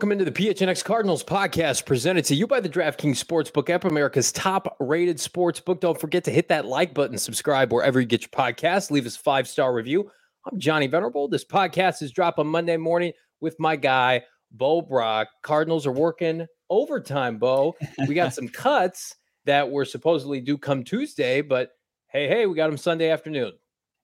Welcome into the PHNX Cardinals podcast presented to you by the DraftKings Sportsbook app, America's top rated sportsbook. Don't forget to hit that like button, subscribe wherever you get your podcast, leave us a five star review. I'm Johnny Venerable. This podcast is dropped on Monday morning with my guy, Bo Brock. Cardinals are working overtime, Bo. We got some cuts that were supposedly due come Tuesday, but hey, hey, we got them Sunday afternoon.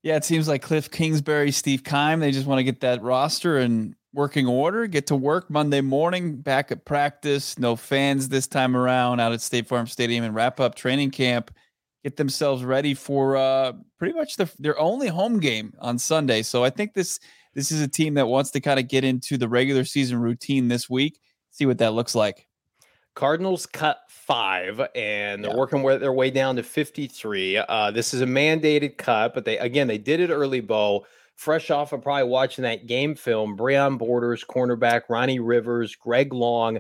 Yeah, it seems like Cliff Kingsbury, Steve Keim, they just want to get that roster in working order, get to work Monday morning, back at practice, no fans this time around out at State Farm Stadium and wrap up training camp, get themselves ready for uh, pretty much the, their only home game on Sunday. So I think this this is a team that wants to kind of get into the regular season routine this week, see what that looks like. Cardinals cut five, and they're yeah. working their way down to 53. Uh, this is a mandated cut, but they again they did it early, Bo. Fresh off of probably watching that game film, Breon Borders, cornerback, Ronnie Rivers, Greg Long,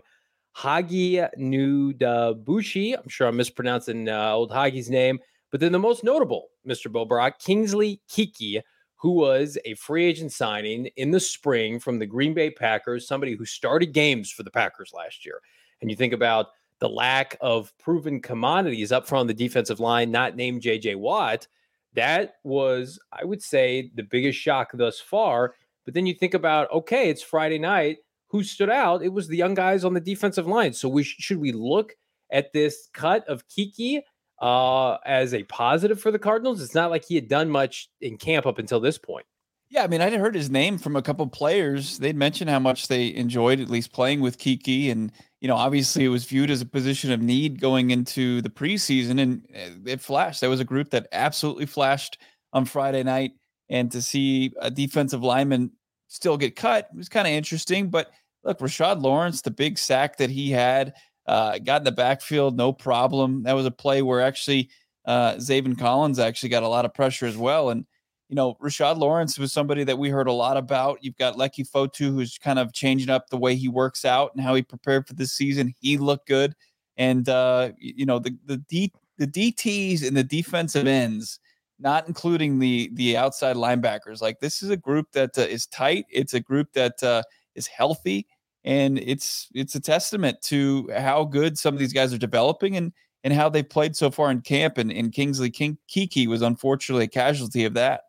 Hagi Nudabushi. I'm sure I'm mispronouncing uh, old Hagi's name, but then the most notable, Mr. Brock, Kingsley Keke, who was a free agent signing in the spring from the Green Bay Packers, somebody who started games for the Packers last year. And you think about the lack of proven commodities up front on the defensive line, not named JJ Watt, that was, I would say, the biggest shock thus far. But then you think about, okay, it's Friday night. Who stood out? It was the young guys on the defensive line. So we sh- should we look at this cut of Keke uh, as a positive for the Cardinals? It's not like he had done much in camp up until this point. Yeah, I mean, I'd heard his name from a couple players. They'd mentioned how much they enjoyed at least playing with Keke, and you know, obviously it was viewed as a position of need going into the preseason, and eh, it flashed. There was a group that absolutely flashed on Friday night, and to see a defensive lineman still get cut was kind of interesting. But look, Rashard Lawrence, the big sack that he had, uh, got in the backfield, no problem. That was a play where actually uh, Zaven Collins actually got a lot of pressure as well, and you know, Rashard Lawrence was somebody that we heard a lot about. You've got Leki Fotu, who's kind of changing up the way he works out and how he prepared for this season. He looked good. And uh, you know, the the D the DTs and the defensive ends, not including the the outside linebackers. Like this is a group that uh, is tight. It's a group that uh, is healthy, and it's it's a testament to how good some of these guys are developing and and how they've played so far in camp. And, and Kingsley King, Keke was unfortunately a casualty of that.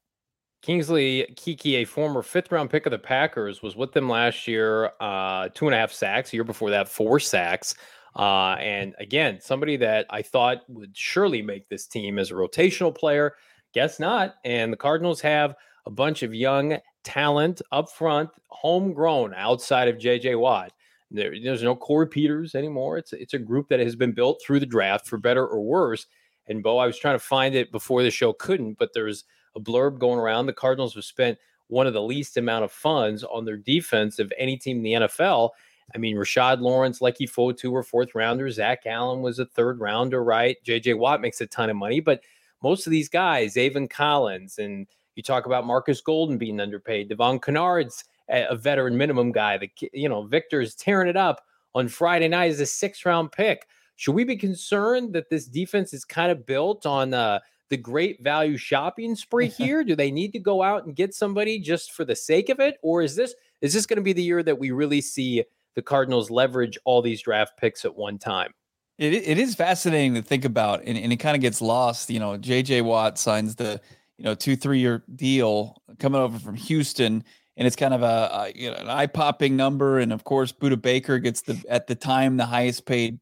Kingsley Keke, a former fifth round pick of the Packers, was with them last year. Uh, two and a half sacks. Year before that, four sacks. Uh, and again, somebody that I thought would surely make this team as a rotational player. Guess not. And the Cardinals have a bunch of young talent up front, homegrown outside of JJ Watt. There, there's no Corey Peters anymore. It's it's a group that has been built through the draft for better or worse. And Bo, I was trying to find it before the show, couldn't, but there's a blurb going around. The Cardinals have spent one of the least amount of funds on their defense of any team in the NFL. I mean, Rashard Lawrence, Leki Fotu were fourth rounders. Zach Allen was a third rounder, right? JJ Watt makes a ton of money, but most of these guys, Zaven Collins, and you talk about Marcus Golden being underpaid, Devon Kennard's a veteran minimum guy. The you know Victor's tearing it up on Friday night as a six round pick. Should we be concerned that this defense is kind of built on uh, the great value shopping spree here? Do they need to go out and get somebody just for the sake of it, or is this is this going to be the year that we really see the Cardinals leverage all these draft picks at one time? It, it is fascinating to think about, and, and it kind of gets lost. You know, J.J. Watt signs the you know two three year deal coming over from Houston, and it's kind of a, a you know an eye popping number. And of course, Budda Baker gets the at the time the highest paid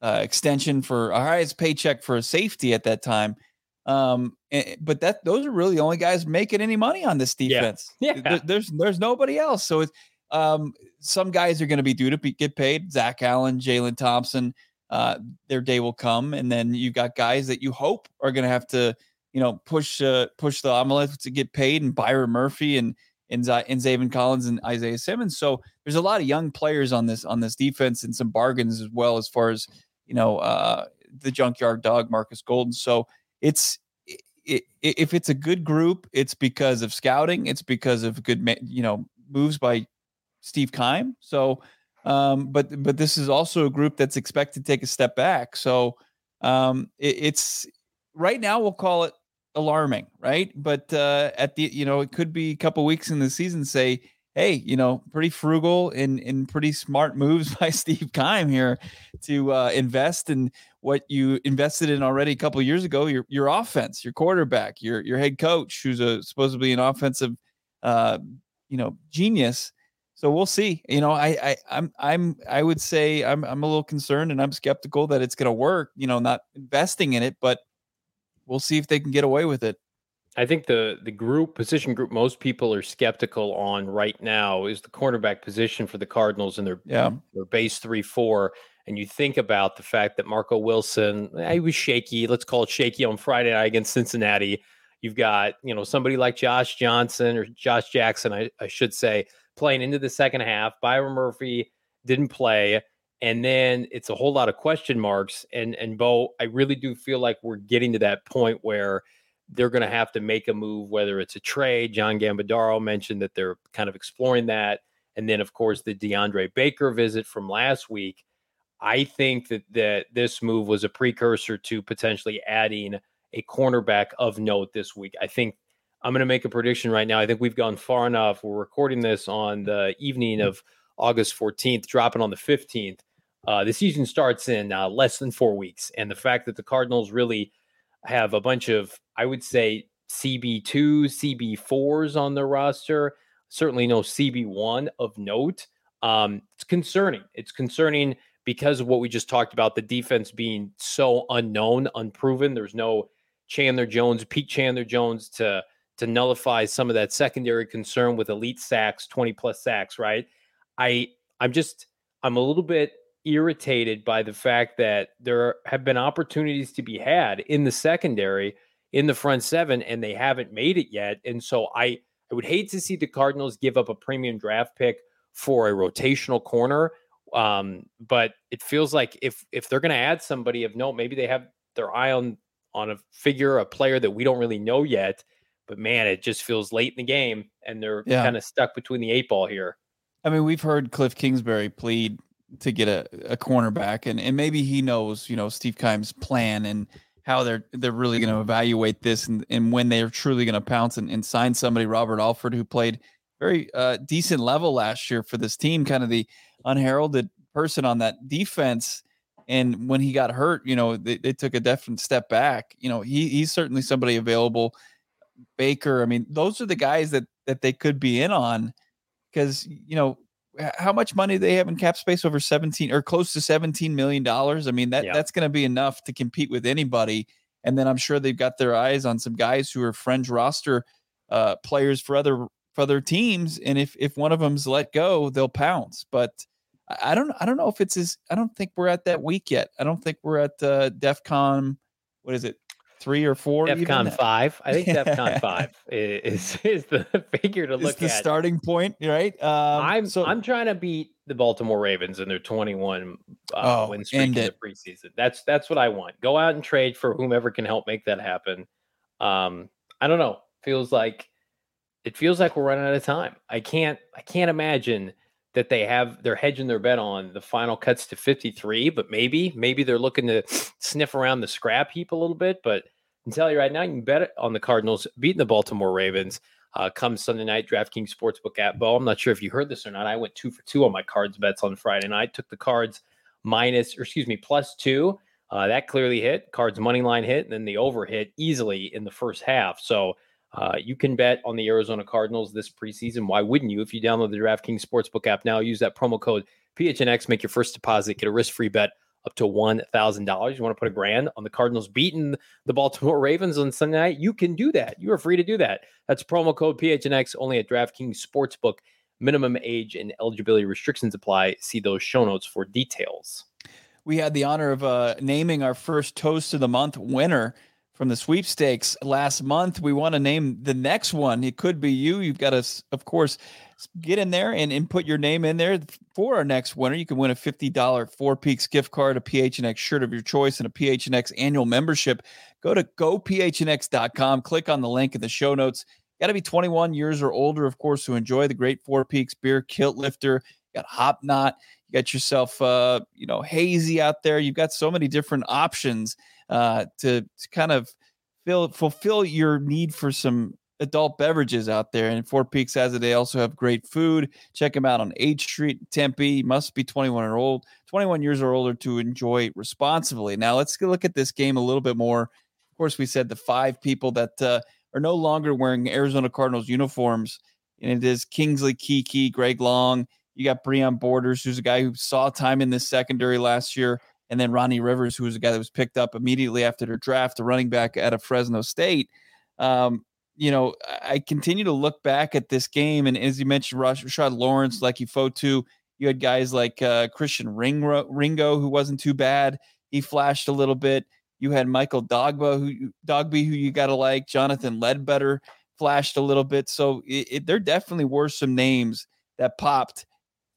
uh, extension for a highest paycheck for a safety at that time. Um, and, but that those are really the only guys making any money on this defense. Yeah, yeah. There, there's there's nobody else. So it's um, some guys are going to be due to be, get paid. Zach Allen, Jalen Thompson, uh, their day will come, and then you've got guys that you hope are going to have to, you know, push uh, push the omelet to get paid, and Byron Murphy and and, Z- and Zaven Collins and Isaiah Simmons. So there's a lot of young players on this on this defense, and some bargains as well as far as you know uh, the junkyard dog Marcus Golden. So it's it, if it's a good group, it's because of scouting. It's because of good, you know, moves by Steve Keim. So, um, but but this is also a group that's expected to take a step back. So, um, it, it's right now we'll call it alarming, right? But uh, at the you know it could be a couple weeks in the season say, hey, you know, pretty frugal and pretty smart moves by Steve Keim here to uh, invest in what you invested in already a couple years ago. Your your offense, your quarterback, your your head coach, who's a supposedly an offensive, uh, you know, genius so we'll see. You know, I, I I'm I'm I would say I'm I'm a little concerned and I'm skeptical that it's going to work. You know, not investing in it, but we'll see if they can get away with it. I think the the group position group most people are skeptical on right now is the cornerback position for the Cardinals and their yeah their base three four. And you think about the fact that Marco Wilson, eh, he was shaky. Let's call it shaky on Friday night against Cincinnati. You've got you know somebody like Josh Johnson or Josh Jackson, I, I should say, playing into the second half. Byron Murphy didn't play. And then it's a whole lot of question marks. And and Bo, I really do feel like we're getting to that point where they're going to have to make a move, whether it's a trade. John Gambadoro mentioned that they're kind of exploring that. And then, of course, the DeAndre Baker visit from last week. I think that, that this move was a precursor to potentially adding a cornerback of note this week. I think I'm going to make a prediction right now. I think we've gone far enough. We're recording this on the evening mm. of August 14th, dropping on the 15th. Uh, the season starts in uh, less than four weeks. And the fact that the Cardinals really have a bunch of, I would say, CB2, CB4s on their roster, certainly no CB1 of note. Um, it's concerning. It's concerning because of what we just talked about the defense being so unknown, unproven. There's no Chandler Jones, Pete Chandler Jones to to nullify some of that secondary concern with elite sacks, 20 plus sacks, right? I I'm just I'm a little bit irritated by the fact that there have been opportunities to be had in the secondary in the front seven and they haven't made it yet. And so I I would hate to see the Cardinals give up a premium draft pick for a rotational corner. Um, but it feels like if if they're going to add somebody of note, maybe they have their eye on on a figure, a player that we don't really know yet but man, it just feels late in the game, and they're yeah. kind of stuck between the eight ball here. I mean, we've heard Cliff Kingsbury plead to get a, a cornerback, and, and maybe he knows, you know, Steve Keim's plan and how they're they're really going to evaluate this and, and when they're truly going to pounce and, and sign somebody, Robert Alford, who played very uh, decent level last year for this team, kind of the unheralded person on that defense. And when he got hurt, you know, they, they took a definite step back. You know, he he's certainly somebody available Baker. I mean, those are the guys that that they could be in on because you know how much money they have in cap space over 17 or close to 17 million dollars. I mean, that yeah. that's going to be enough to compete with anybody. And then I'm sure they've got their eyes on some guys who are fringe roster uh, players for other for other teams. And if if one of them's let go, they'll pounce. But I don't I don't know if it's as I don't think we're at that week yet. I don't think we're at uh, DEFCON. What is it? Three or four. DEFCON five. I think DEFCON five is is the figure to look the at. starting point, right? Um, I'm so I'm trying to beat the Baltimore Ravens in their 21 uh, oh, win streak in the preseason. That's that's what I want. Go out and trade for whomever can help make that happen. Um, I don't know. Feels like it feels like we're running out of time. I can't I can't imagine that they have they're hedging their bet on the final cuts to 53 but maybe maybe they're looking to sniff around the scrap heap a little bit but I can tell you right now you can bet on the cardinals beating the baltimore ravens uh, come sunday night draftkings sportsbook at bo i'm not sure if you heard this or not i went two for two on my cards bets on friday night took the cards minus, or excuse me, plus two. Uh, that clearly hit. Cards money line hit, and then the over hit easily in the first half. So uh, you can bet on the Arizona Cardinals this preseason. Why wouldn't you? If you download the DraftKings Sportsbook app now, use that promo code PHNX, make your first deposit, get a risk free bet up to $1,000. You want to put a grand on the Cardinals beating the Baltimore Ravens on Sunday night? You can do that. You are free to do that. That's promo code PHNX only at DraftKings Sportsbook. Minimum age and eligibility restrictions apply. See those show notes for details. We had the honor of uh, naming our first Toast of the Month winner from the sweepstakes last month. We want to name the next one. It could be you. You've got to, of course, get in there and, and put your name in there for our next winner. You can win a $50 Four Peaks gift card, a PHNX shirt of your choice, and a PHNX annual membership. Go to gophnx.com, click on the link in the show notes. Got to be 21 years or older, of course, to enjoy the great Four Peaks beer kilt lifter. You got Hop Knot. You got yourself, uh, you know, hazy out there. You've got so many different options uh, to, to kind of fill, fulfill your need for some adult beverages out there. And Four Peaks has it. They also have great food. Check them out on 8th Street, Tempe. Must be 21 or old, 21 years or older to enjoy responsibly. Now let's look at this game a little bit more. Of course, we said the five people that uh, are no longer wearing Arizona Cardinals uniforms, and it is Kingsley Keke, Greg Long. You got Breon Borders, who's a guy who saw time in this secondary last year and then Ronnie Rivers, who was a guy that was picked up immediately after their draft, a running back out of Fresno State. Um, you know, I continue to look back at this game, and as you mentioned, Rashard Lawrence, Leki Fotu, you had guys like uh, Christian Ringo, Ringo, who wasn't too bad. He flashed a little bit. You had Michael Dogbe, who Dogby, who you got to like. Jonathan Ledbetter flashed a little bit. So it, it, there definitely were some names that popped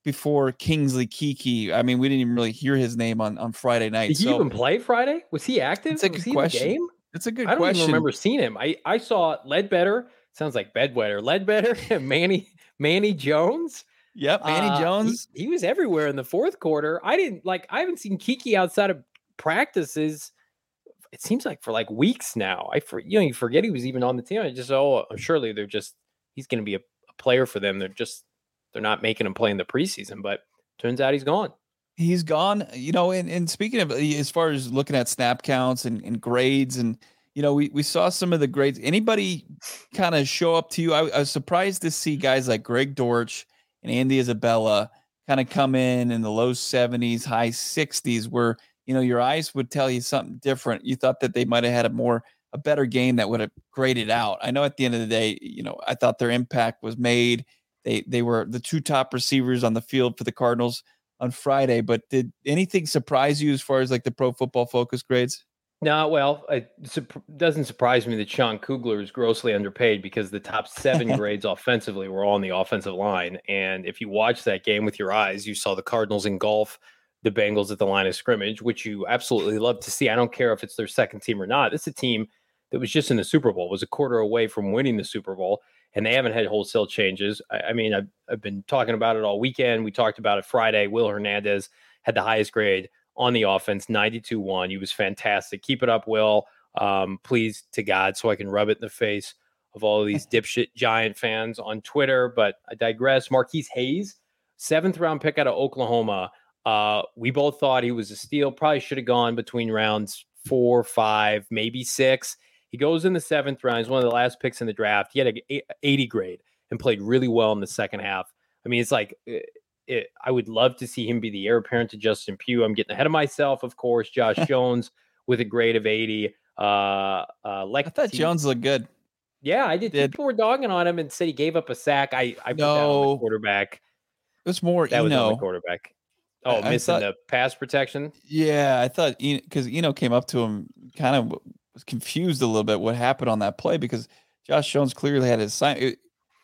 before Kingsley Keke. I mean, we didn't even really hear his name on, on Friday night. Did he so, even play Friday? Was he active? It's a good question. game? It's a good I don't question. even remember seeing him. I, I saw Ledbetter. Sounds like bedwetter. Ledbetter, Manny Manny Jones. Yep, Manny uh, Jones. He, he, was everywhere in the fourth quarter. I didn't like. I haven't seen Keke outside of practices. It seems like for like weeks now. I for you know you forget he was even on the team. I just oh surely they're just he's going to be a, a player for them. They're just they're not making him play in the preseason, but turns out he's gone. He's gone. Uh, you know, and, and speaking of uh, as far as looking at snap counts and, and grades, and you know, we, we saw some of the grades. Anybody kind of show up to you? I, I, was surprised to see guys like Greg Dortch and Andy Isabella kind of come in in the low 70s, high 60s, where you know your eyes would tell you something different. You thought that they might have had a more a better game that would have graded out. I know at the end of the day, you know, I thought their impact was made they they were the two top receivers on the field for the Cardinals on Friday. But did anything surprise you as far as like the Pro Football Focus grades? No, well, it doesn't surprise me that Sean Kugler is grossly underpaid because the top seven grades offensively were all on the offensive line. And if you watch that game with your eyes, you saw the Cardinals engulf the Bengals at the line of scrimmage, which you absolutely love to see. I don't care if it's their second team or not. It's a team that was just in the Super Bowl, was a quarter away from winning the Super Bowl and they haven't had wholesale changes. I, I mean, I've, I've been talking about it all weekend. We talked about it Friday. Will Hernandez had the highest grade on the offense, 92 1. He was fantastic. Keep it up, Will. Um, please to God, so I can rub it in the face of all of these dipshit giant fans on Twitter. But I digress. Marquis Hayes, seventh round pick out of Oklahoma. Uh, we both thought he was a steal. Probably should have gone between rounds four, five, maybe six. He goes in the seventh round. He's one of the last picks in the draft. He had a 80 grade and played really well in the second half. I mean, it's like it, eh, it, I would love to see him be the heir apparent to Justin Pugh. I'm getting ahead of myself, of course. Josh Jones with a grade of 80. Uh, uh, like I thought Jones looked good. Yeah, I did. did. People were dogging on him and said he gave up a sack. I I put no, that on the quarterback. It was more. That Eno. was on the quarterback. Oh, I, missing I thought, the pass protection. Yeah, I thought because Eno came up to him, kind of was confused a little bit what happened on that play because Josh Jones clearly had an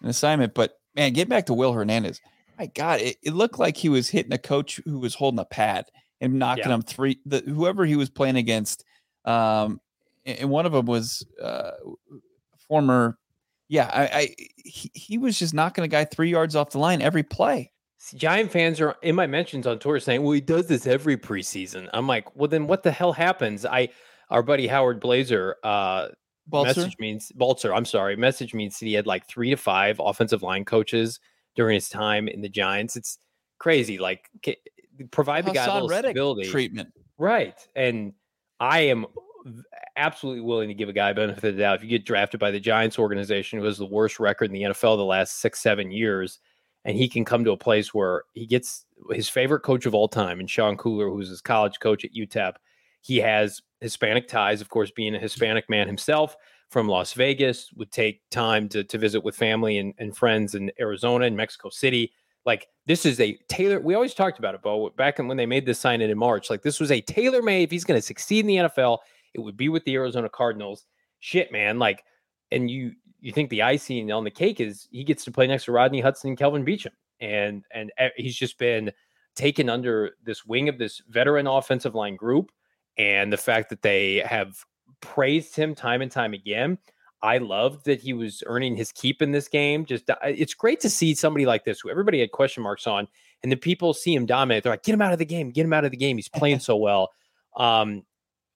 assignment. But man, get back to Will Hernandez. My God, it, it looked like he was hitting a coach who was holding a pad and knocking yeah. him three. The, whoever he was playing against, um, and one of them was uh, former. Yeah, I, I he, he was just knocking a guy three yards off the line every play. Giant fans are in my mentions on Twitter saying, "Well, he does this every preseason." I'm like, "Well, then what the hell happens?" I our buddy Howard Blazer uh, message means Balzer. I'm sorry. Message means that he had like three to five offensive line coaches during his time in the Giants. It's crazy. Like provide the guy a Haason little Reddick stability. treatment. Right. And I am absolutely willing to give a guy benefit of the doubt. If you get drafted by the Giants organization, who has the worst record in the NFL the last six, seven years, and he can come to a place where he gets his favorite coach of all time, and Sean Kugler, who's his college coach at UTEP. He has Hispanic ties, of course, being a Hispanic man himself from Las Vegas, would take time to, to visit with family and, and friends in Arizona and Mexico City. Like this is a tailor. We always talked about it, Bo, back when they made this sign in in March. Like this was a tailor made. If he's going to succeed in the NFL, it would be with the Arizona Cardinals. Shit, man. Like, and you you think the icing on the cake is he gets to play next to Rodney Hudson and Kelvin Beachum, and and eh, he's just been taken under this wing of this veteran offensive line group, and the fact that they have praised him time and time again. I loved that he was earning his keep in this game. Just uh, it's great to see somebody like this who everybody had question marks on, and the people see him dominate. They're like, "Get him out of the game! Get him out of the game! He's playing so well." Um,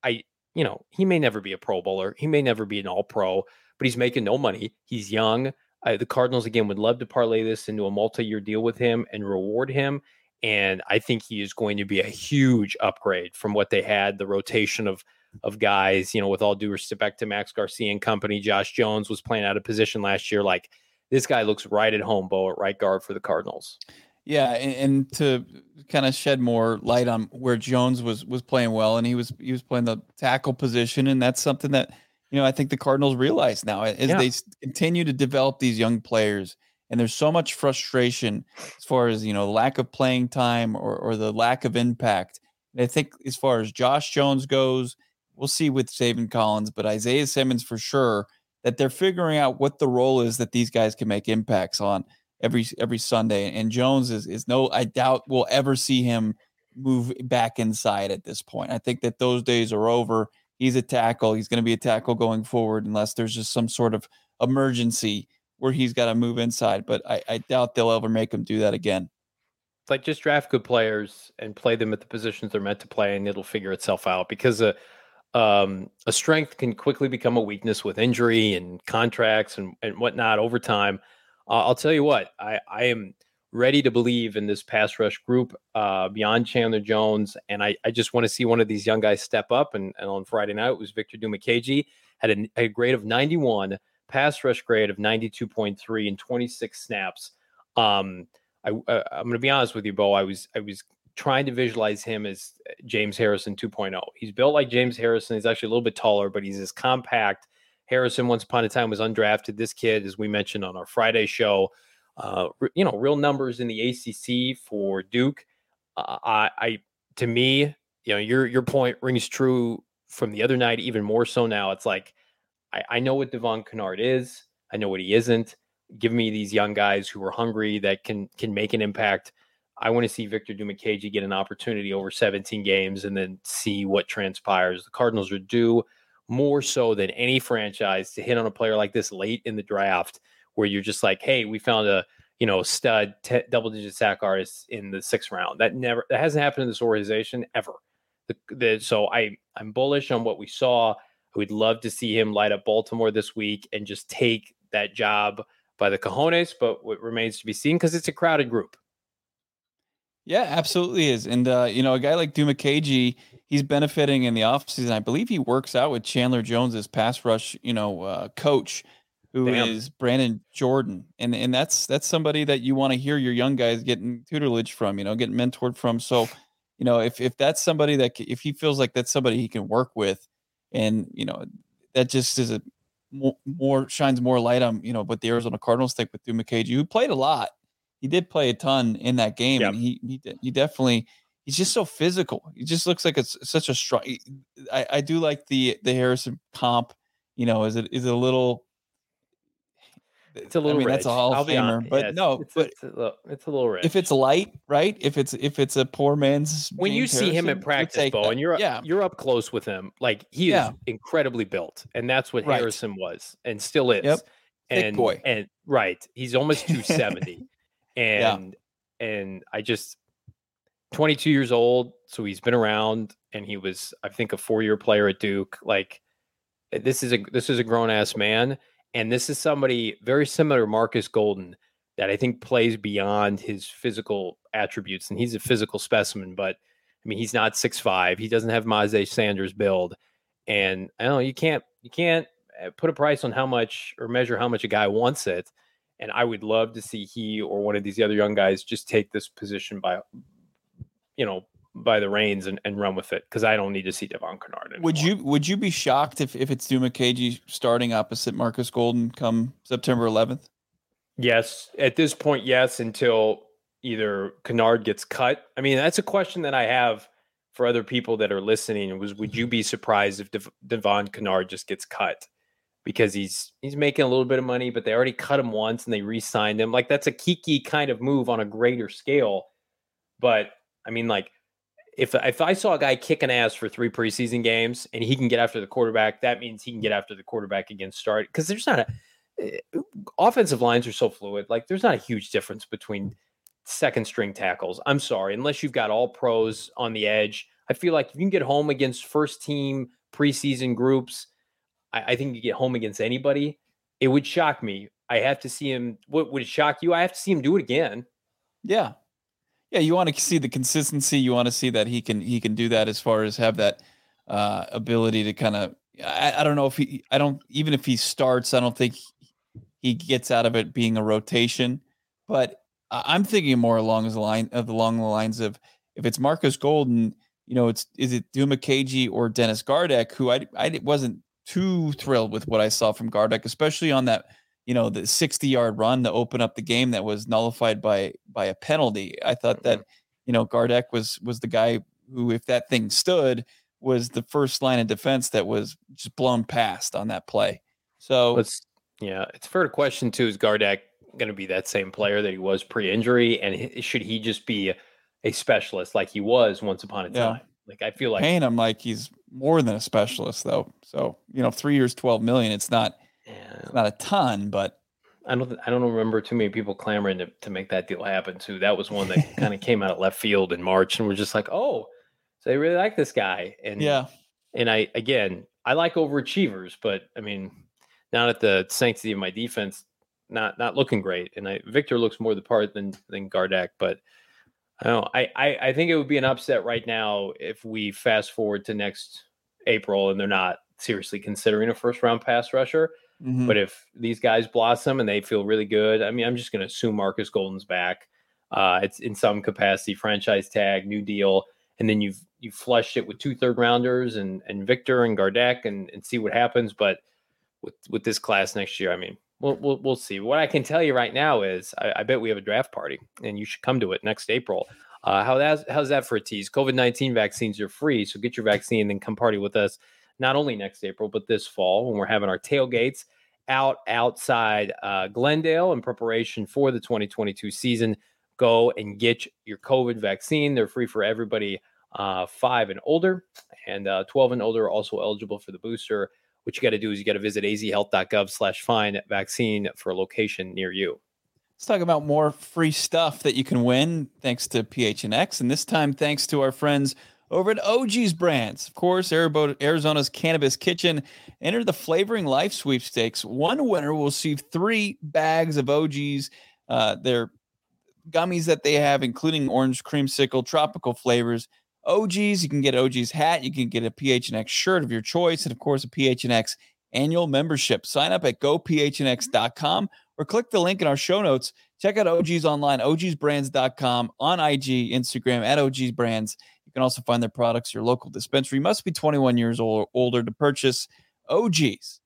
I, you know, he may never be a Pro Bowler. He may never be an All Pro, but he's making no money. He's young. Uh, the Cardinals again would love to parlay this into a multi-year deal with him and reward him. And I think he is going to be a huge upgrade from what they had. The rotation of of guys, you know, with all due respect to Max Garcia and company, Josh Jones was playing out of position last year. Like this guy looks right at home, Bo, at right guard for the Cardinals. Yeah, and, and to kind of shed more light on where Jones was was playing well, and he was he was playing the tackle position, and that's something that you know I think the Cardinals realize now as Yeah. they continue to develop these young players, and there's so much frustration as far as you know lack of playing time or or the lack of impact. And I think as far as Josh Jones goes, we'll see with Zaven Collins, but Isaiah Simmons for sure that they're figuring out what the role is that these guys can make impacts on every every Sunday. And Jones is is no, I doubt we'll ever see him move back inside at this point. I think that those days are over. He's a tackle. He's going to be a tackle going forward unless there's just some sort of emergency where he's got to move inside. But I, I doubt they'll ever make him do that again. It's like just draft good players and play them at the positions they're meant to play, and it'll figure itself out. Because a um, a strength can quickly become a weakness with injury and contracts and, and whatnot over time. Uh, I'll tell you what, I, I am ready to believe in this pass rush group uh, beyond Chandler Jones, and I, I just want to see one of these young guys step up. And, and on Friday night, it was Victor Dimukeje had a, a grade of 91, pass rush grade of 92.3 in 26 snaps. Um, I, uh, I'm going to be honest with you, Bo. I was I was trying to visualize him as uh, James Harrison 2.0. He's built like James Harrison. He's actually a little bit taller, but he's as compact. Harrison, once upon a time, was undrafted. This kid, as we mentioned on our Friday show, uh, you know, real numbers in the ACC for Duke. Uh, I, I, to me, you know, your your point rings true from the other night, even more so now. It's like I, I know what Devon Kennard is. I know what he isn't. Give me these young guys who are hungry that can can make an impact. I want to see Victor Dimukeje get an opportunity over 17 games and then see what transpires. The Cardinals are due more so than any franchise to hit on a player like this late in the draft, where you're just like, hey, we found a you know stud t- double digit sack artist in the sixth round. That never that hasn't happened in this organization ever. The, the, so I I'm bullish on what we saw. Would love to see him light up Baltimore this week and just take that job by the cojones, but what remains to be seen because it's a crowded group. Yeah, absolutely is. And uh, you know, a guy like Dimukeje, he's benefiting in the offseason. I believe he works out with Chandler Jones, Jones's pass rush, you know, uh, coach, who is Damn. Brandon Jordan. And and that's that's somebody that you want to hear your young guys getting tutelage from, you know, getting mentored from. So, you know, if if that's somebody that if he feels like that's somebody he can work with, and you know, that just is a more, more shines more light on you know what the Arizona Cardinals think with Dimukeje, who played a lot he did play a ton in that game, Yep. and he he he definitely he's just so physical. He just looks like it's such a strong. I, I do like the the Harrison comp. You know, is it is it a little? It's a little. I mean, that's a rich. Hall of Famer, but yeah, no, it's, but it's a, little, it's a little rich. if it's light, right? If it's if it's a poor man's when you James see him Harrison, in we'll practice, Bo, and you're yeah, you're up close with him, like he Yeah. is incredibly built, and that's what Right. Harrison was and still is. Yep. Thick And boy. and right, he's almost two seventy, Yeah. and and I just 22 years old, so he's been around, and he was I think a four year player at Duke. Like this is a this is a grown ass man, and this is somebody very similar to Marcus Golden. that I think plays beyond his physical attributes. And he's a physical specimen, but I mean, he's not six five. He doesn't have Myjai Sanders build. And I don't know, you can't you can't uh, put a price on how much or measure how much a guy wants it. And I would love to see he or one of these other young guys just take this position by, you know, by the reins and, and run with it because I don't need to see Devon Kennard. Anymore. Would you would you be shocked if, if it's Dimukeje starting opposite Marcus Golden come September 11th? Yes, at this point, yes. Until either Kennard gets cut. I mean, that's a question that I have for other people that are listening. Was would you be surprised if Dev- Devon Kennard just gets cut? Because he's he's making a little bit of money, but they already cut him once and they re-signed him. Like that's a Keke kind of move on a greater scale. But I mean, like if if I saw a guy kicking ass for three preseason games and he can get after the quarterback, that means he can get after the quarterback against start. Because there's not a eh, offensive lines are so fluid. Like there's not a huge difference between second string tackles. I'm sorry, unless you've got all pros on the edge. I feel like if you can get home against first team preseason groups, I, I think you get home against anybody. It would shock me. I have to see him. What would it shock you? I have to see him do it again. Yeah, yeah. You want to see the consistency. You want to see that he can he can do that as far as have that uh, ability to kind of. I, I don't know if he. I don't even if he starts. I don't think he gets out of it being a rotation. But I'm thinking more along the line of along the lines of if it's Marcus Golden, you know, it's is it Dimukeje or Dennis Gardeck, who I I wasn't too thrilled with what I saw from Gardeck, especially on that, you know, the 60 yard run to open up the game that was nullified by by a penalty. I thought that, mm-hmm. you know, Gardeck was was the guy who, if that thing stood, was the first line of defense that was just blown past on that play. So yeah, it's fair to question too. Is Gardeck going to be that same player that he was pre-injury, and should he just be a specialist like he was once upon a time? Yeah. Like I feel like paying him like he's more than a specialist though. So you know, three years, twelve million. It's not, yeah. it's not a ton, but I don't I don't remember too many people clamoring to, to make that deal happen too. That was one that kind of came out of left field in March and we're just like, oh, so they really like this guy. And yeah. And I again I like overachievers, but I mean, not at the sanctity of my defense not not looking great. And I, Victor looks more the part than than Gardeck, but I don't know. I, I I think it would be an upset right now if we fast forward to next April and they're not seriously considering a first round pass rusher. Mm-hmm. But if these guys blossom and they feel really good, I mean, I'm just going to assume Marcus Golden's back. Uh, it's in some capacity, franchise tag, new deal, and then you've you flushed it with two third rounders and and Victor and Gardeck and and see what happens. But with with this class next year, I mean, We'll, we'll, we'll see. What I can tell you right now is I, I bet we have a draft party, and you should come to it next April. Uh, how that's how's that for a tease? COVID nineteen vaccines are free, so get your vaccine and then come party with us. Not only next April, but this fall when we're having our tailgates out outside uh, Glendale in preparation for the 2022 season. Go and get your COVID vaccine. They're free for everybody uh, five and older, and uh, 12 and older are also eligible for the booster what you got to do is you got to visit azhealth.gov slash find vaccine for a location near you. Let's talk about more free stuff that you can win thanks to PHNX. And this time, thanks to our friends over at OG's Brands. Of course, Arizona's Cannabis Kitchen. Enter the Flavoring Life sweepstakes. One winner will receive three bags of OG's. Uh, their gummies that they have, including orange creamsicle, tropical flavors. OGs. You can get OG's hat. You can get a PHNX shirt of your choice, and of course, a PHNX annual membership. Sign up at gophnx.com or click the link in our show notes. Check out OGs online, ogsbrands.com, on IG, Instagram at OGs Brands. You can also find their products your local dispensary. You must be 21 years old or older to purchase OGs.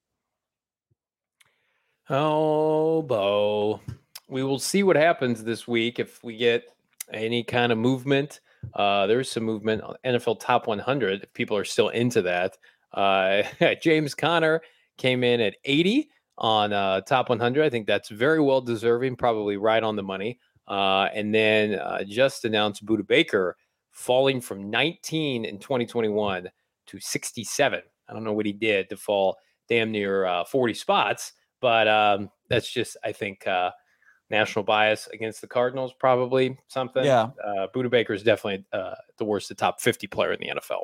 Oh, Bo. We will see what happens this week if we get any kind of movement uh, there's some movement on NFL Top 100. If people are still into that, uh, James Conner came in at 80 on uh, Top 100. I think that's very well deserving, probably right on the money. Uh, and then uh, just announced Budda Baker falling from 19 in 2021 to 67. I don't know what he did to fall damn near uh, 40 spots, but um, that's just, I think, uh, national bias against the Cardinals, probably something. Yeah. Uh, Budda Baker is definitely uh, the worst, the top 50 player in the NFL.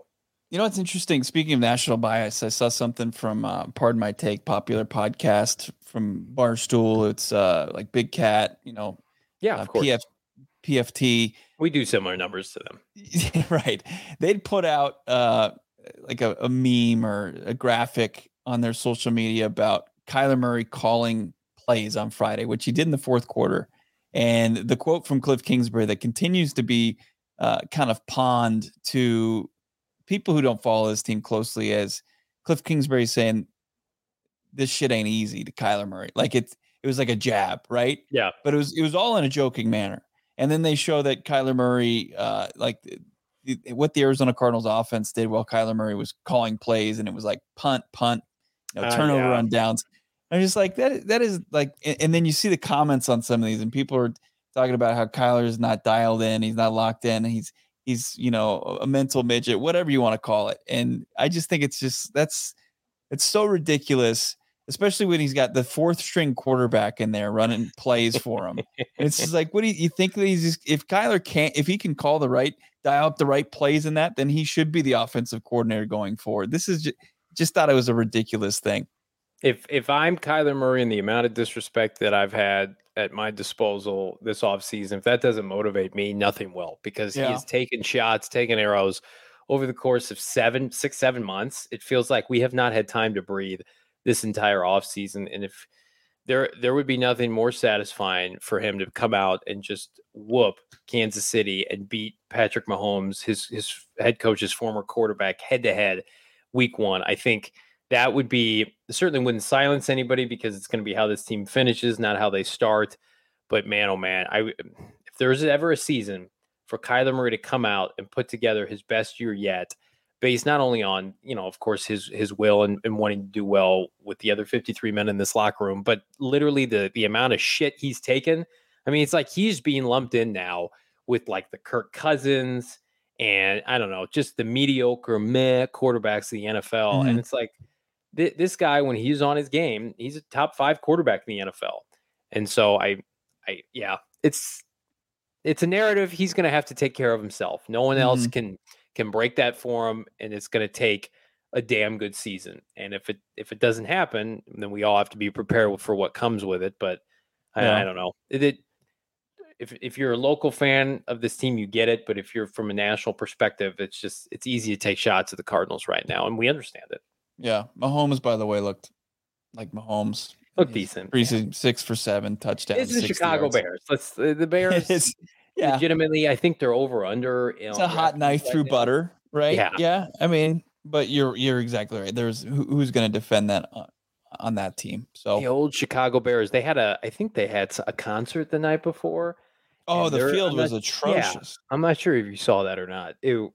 You know, it's interesting. Speaking of national bias, I saw something from uh, Pardon My Take, popular podcast from Barstool. It's uh, like Big Cat, you know, yeah, of course. PF, PFT. We do similar numbers to them. right. They'd put out uh, like a, a meme or a graphic on their social media about Kyler Murray calling plays on Friday, which he did in the fourth quarter. And the quote from Cliff Kingsbury that continues to be uh, kind of pawned to people who don't follow this team closely as Cliff Kingsbury saying this shit ain't easy to Kyler Murray. Like it's it was like a jab, right? Yeah. But it was it was all in a joking manner. And then they show that Kyler Murray, uh, like what the Arizona Cardinals offense did while Kyler Murray was calling plays, and it was like punt, punt, you know, turnover uh, yeah. on downs. I'm just like that. That is like, and then you see the comments on some of these, and people are talking about how Kyler is not dialed in, he's not locked in, he's he's you know a mental midget whatever you want to call it and i just think it's just that's it's so ridiculous especially when he's got the fourth string quarterback in there running plays for him it's just like what do you, you think that he's just, if kyler can't if he can call the right dial up the right plays in that then he should be the offensive coordinator going forward this is just, just thought it was a ridiculous thing if if i'm kyler murray and the amount of disrespect that i've had at my disposal this offseason, if that doesn't motivate me, nothing will because yeah. he's taken shots, taken arrows over the course of seven, six, seven months. It feels like we have not had time to breathe this entire offseason. And if there there would be nothing more satisfying for him to come out and just whoop Kansas City and beat Patrick Mahomes, his his head coach's former quarterback, head to head week one. I think that would be certainly wouldn't silence anybody because it's going to be how this team finishes, not how they start. But man, oh man, I if there's ever a season for Kyler Murray to come out and put together his best year yet, based not only on you know, of course, his his will and, and wanting to do well with the other 53 men in this locker room, but literally the the amount of shit he's taken. I mean, it's like he's being lumped in now with like the Kirk Cousins and I don't know, just the mediocre meh quarterbacks of the NFL, mm-hmm. and it's like th- this guy, when he's on his game, he's a top five quarterback in the NFL. And so I, I, yeah, it's, it's a narrative he's going to have to take care of himself. No one else mm-hmm. can, can break that for him. And it's going to take a damn good season. And if it, if it doesn't happen, then we all have to be prepared for what comes with it. But yeah. I, I, don't know. It, it, if, if you're a local fan of this team, you get it. But if you're from a national perspective, it's just it's easy to take shots at the Cardinals right now, and we understand it. Yeah, Mahomes, by the way, looked like Mahomes. Look decent. Preseason yeah. six for seven touchdowns. It's the Chicago yards. Bears. Let's the Bears. Yeah, legitimately, I think they're over under. You know, it's a hot knife through butter, right? Yeah, yeah. I mean, but you're you're exactly right. There's who, who's going to defend that on, on, that team. So the old Chicago Bears. They had a. I think they had a concert the night before. Oh, the field was not, atrocious. Yeah, I'm not sure if you saw that or not. It,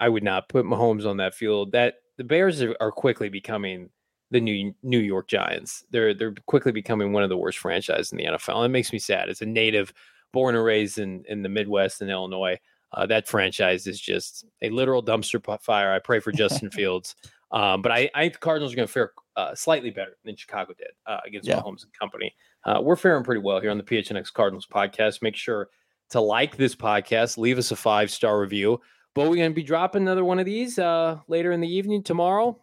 I would not put Mahomes on that field. That the Bears are, are quickly becoming the new New York Giants. They're they're quickly becoming one of the worst franchises in the NFL. And it makes me sad. It's a native, born and raised in in the Midwest in Illinois, uh, that franchise is just a literal dumpster fire. I pray for Justin Fields, um, but I, I think the Cardinals are going to fare uh, slightly better than Chicago did uh, against yeah. Mahomes and company. Uh, we're faring pretty well here on the PHNX Cardinals podcast. Make sure to like this podcast, leave us a five star review. But we're going to be dropping another one of these uh, later in the evening tomorrow.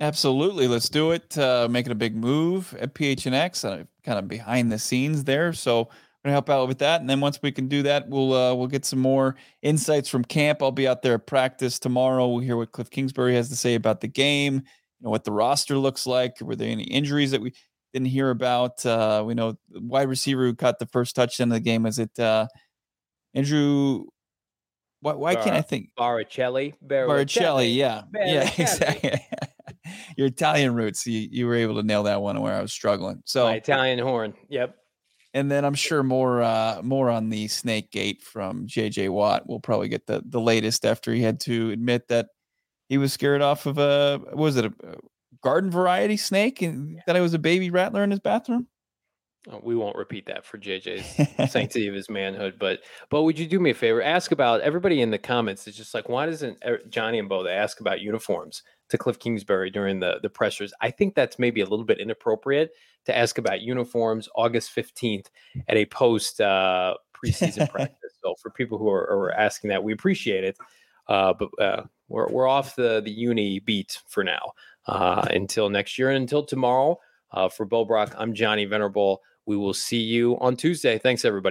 Absolutely, let's do it. Uh, making a big move at PHNX, uh, kind of behind the scenes there. So we're gonna help out with that, and then once we can do that, we'll uh, we'll get some more insights from camp. I'll be out there at practice tomorrow. We'll hear what Cliff Kingsbury has to say about the game. You know what the roster looks like. Were there any injuries that we didn't hear about? Uh, we know wide receiver who caught the first touchdown of the game. Is it uh, Andrew why, why Bar- can't I think Baricelli? Baricelli, yeah, yeah, exactly. Your Italian roots, you, you were able to nail that one where I was struggling. So My Italian horn, yep. And then I'm sure more uh, more on the snake gate from JJ Watt. We'll probably get the the latest after he had to admit that he was scared off of a was it a garden variety snake and that it was a baby rattler in his bathroom. Uh, we won't repeat that for JJ's sanctity of his manhood, but but would you do me a favor? Ask about everybody in the comments. It's just like why doesn't Johnny and Bo they ask about uniforms to Cliff Kingsbury during the the pressers? I think that's maybe a little bit inappropriate to ask about uniforms August fifteenth at a post uh, preseason practice. So for people who are, are, asking that, we appreciate it, uh, but uh, we're we're off the the uni beat for now. Uh, until next year and until tomorrow. Uh, for Bo Brock, I'm Johnny Venerable. We will see you on Tuesday. Thanks, everybody.